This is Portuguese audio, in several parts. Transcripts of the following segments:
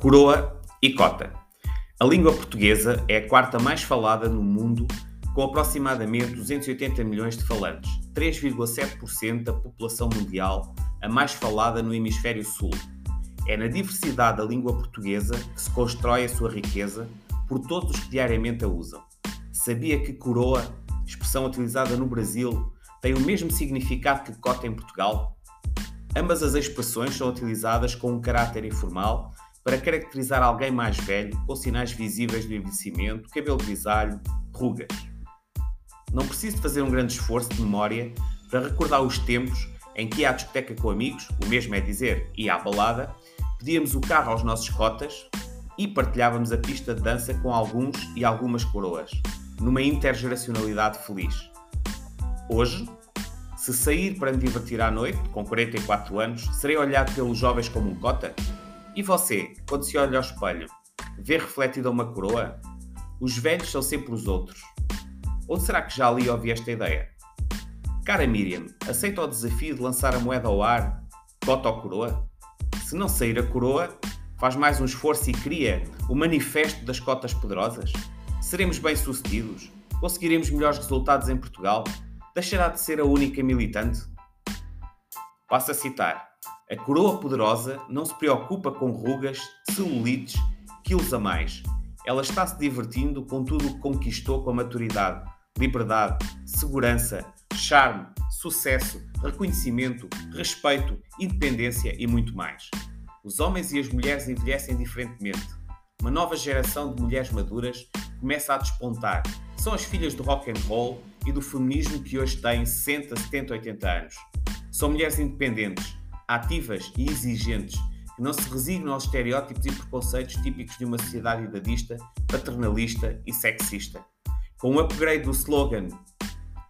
Coroa e cota. A língua portuguesa é a quarta mais falada no mundo, com aproximadamente 280 milhões de falantes, 3,7% da população mundial, a mais falada no hemisfério sul. É na diversidade da língua portuguesa que se constrói a sua riqueza por todos os que diariamente a usam. Sabia que coroa, expressão utilizada no Brasil, tem o mesmo significado que cota em Portugal? Ambas as expressões são utilizadas com um caráter informal para caracterizar alguém mais velho, com sinais visíveis do envelhecimento, cabelo grisalho, rugas. Não preciso de fazer um grande esforço de memória para recordar os tempos em que ia à discoteca com amigos, o mesmo é dizer, ia à balada, pedíamos o carro aos nossos cotas e partilhávamos a pista de dança com alguns e algumas coroas, numa intergeracionalidade feliz. Hoje, se sair para me divertir à noite, com 44 anos, serei olhado pelos jovens como um cota? E você, quando se olha ao espelho, vê refletida uma coroa? Os velhos são sempre os outros. Ou será que já ali ouvi esta ideia? Cara Miriam, aceita o desafio de lançar a moeda ao ar, cota ou coroa? Se não sair a coroa, faz mais um esforço e cria o manifesto das cotas poderosas? Seremos bem-sucedidos? Conseguiremos melhores resultados em Portugal? Deixará de ser a única militante? Passo a citar. A coroa poderosa não se preocupa com rugas, celulites, quilos a mais. Ela está se divertindo com tudo o que conquistou com maturidade, liberdade, segurança, charme, sucesso, reconhecimento, respeito, independência e muito mais. Os homens e as mulheres envelhecem diferentemente. Uma nova geração de mulheres maduras começa a despontar. São as filhas do rock and roll e do feminismo que hoje têm 60, 70, 80 anos. São mulheres independentes, ativas e exigentes, que não se resignam aos estereótipos e preconceitos típicos de uma sociedade idadista, paternalista e sexista. Com o um upgrade do slogan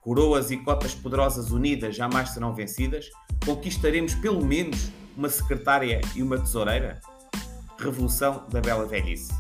Coroas e cotas poderosas unidas jamais serão vencidas, conquistaremos pelo menos uma secretária e uma tesoureira? Revolução da Bela Velhice.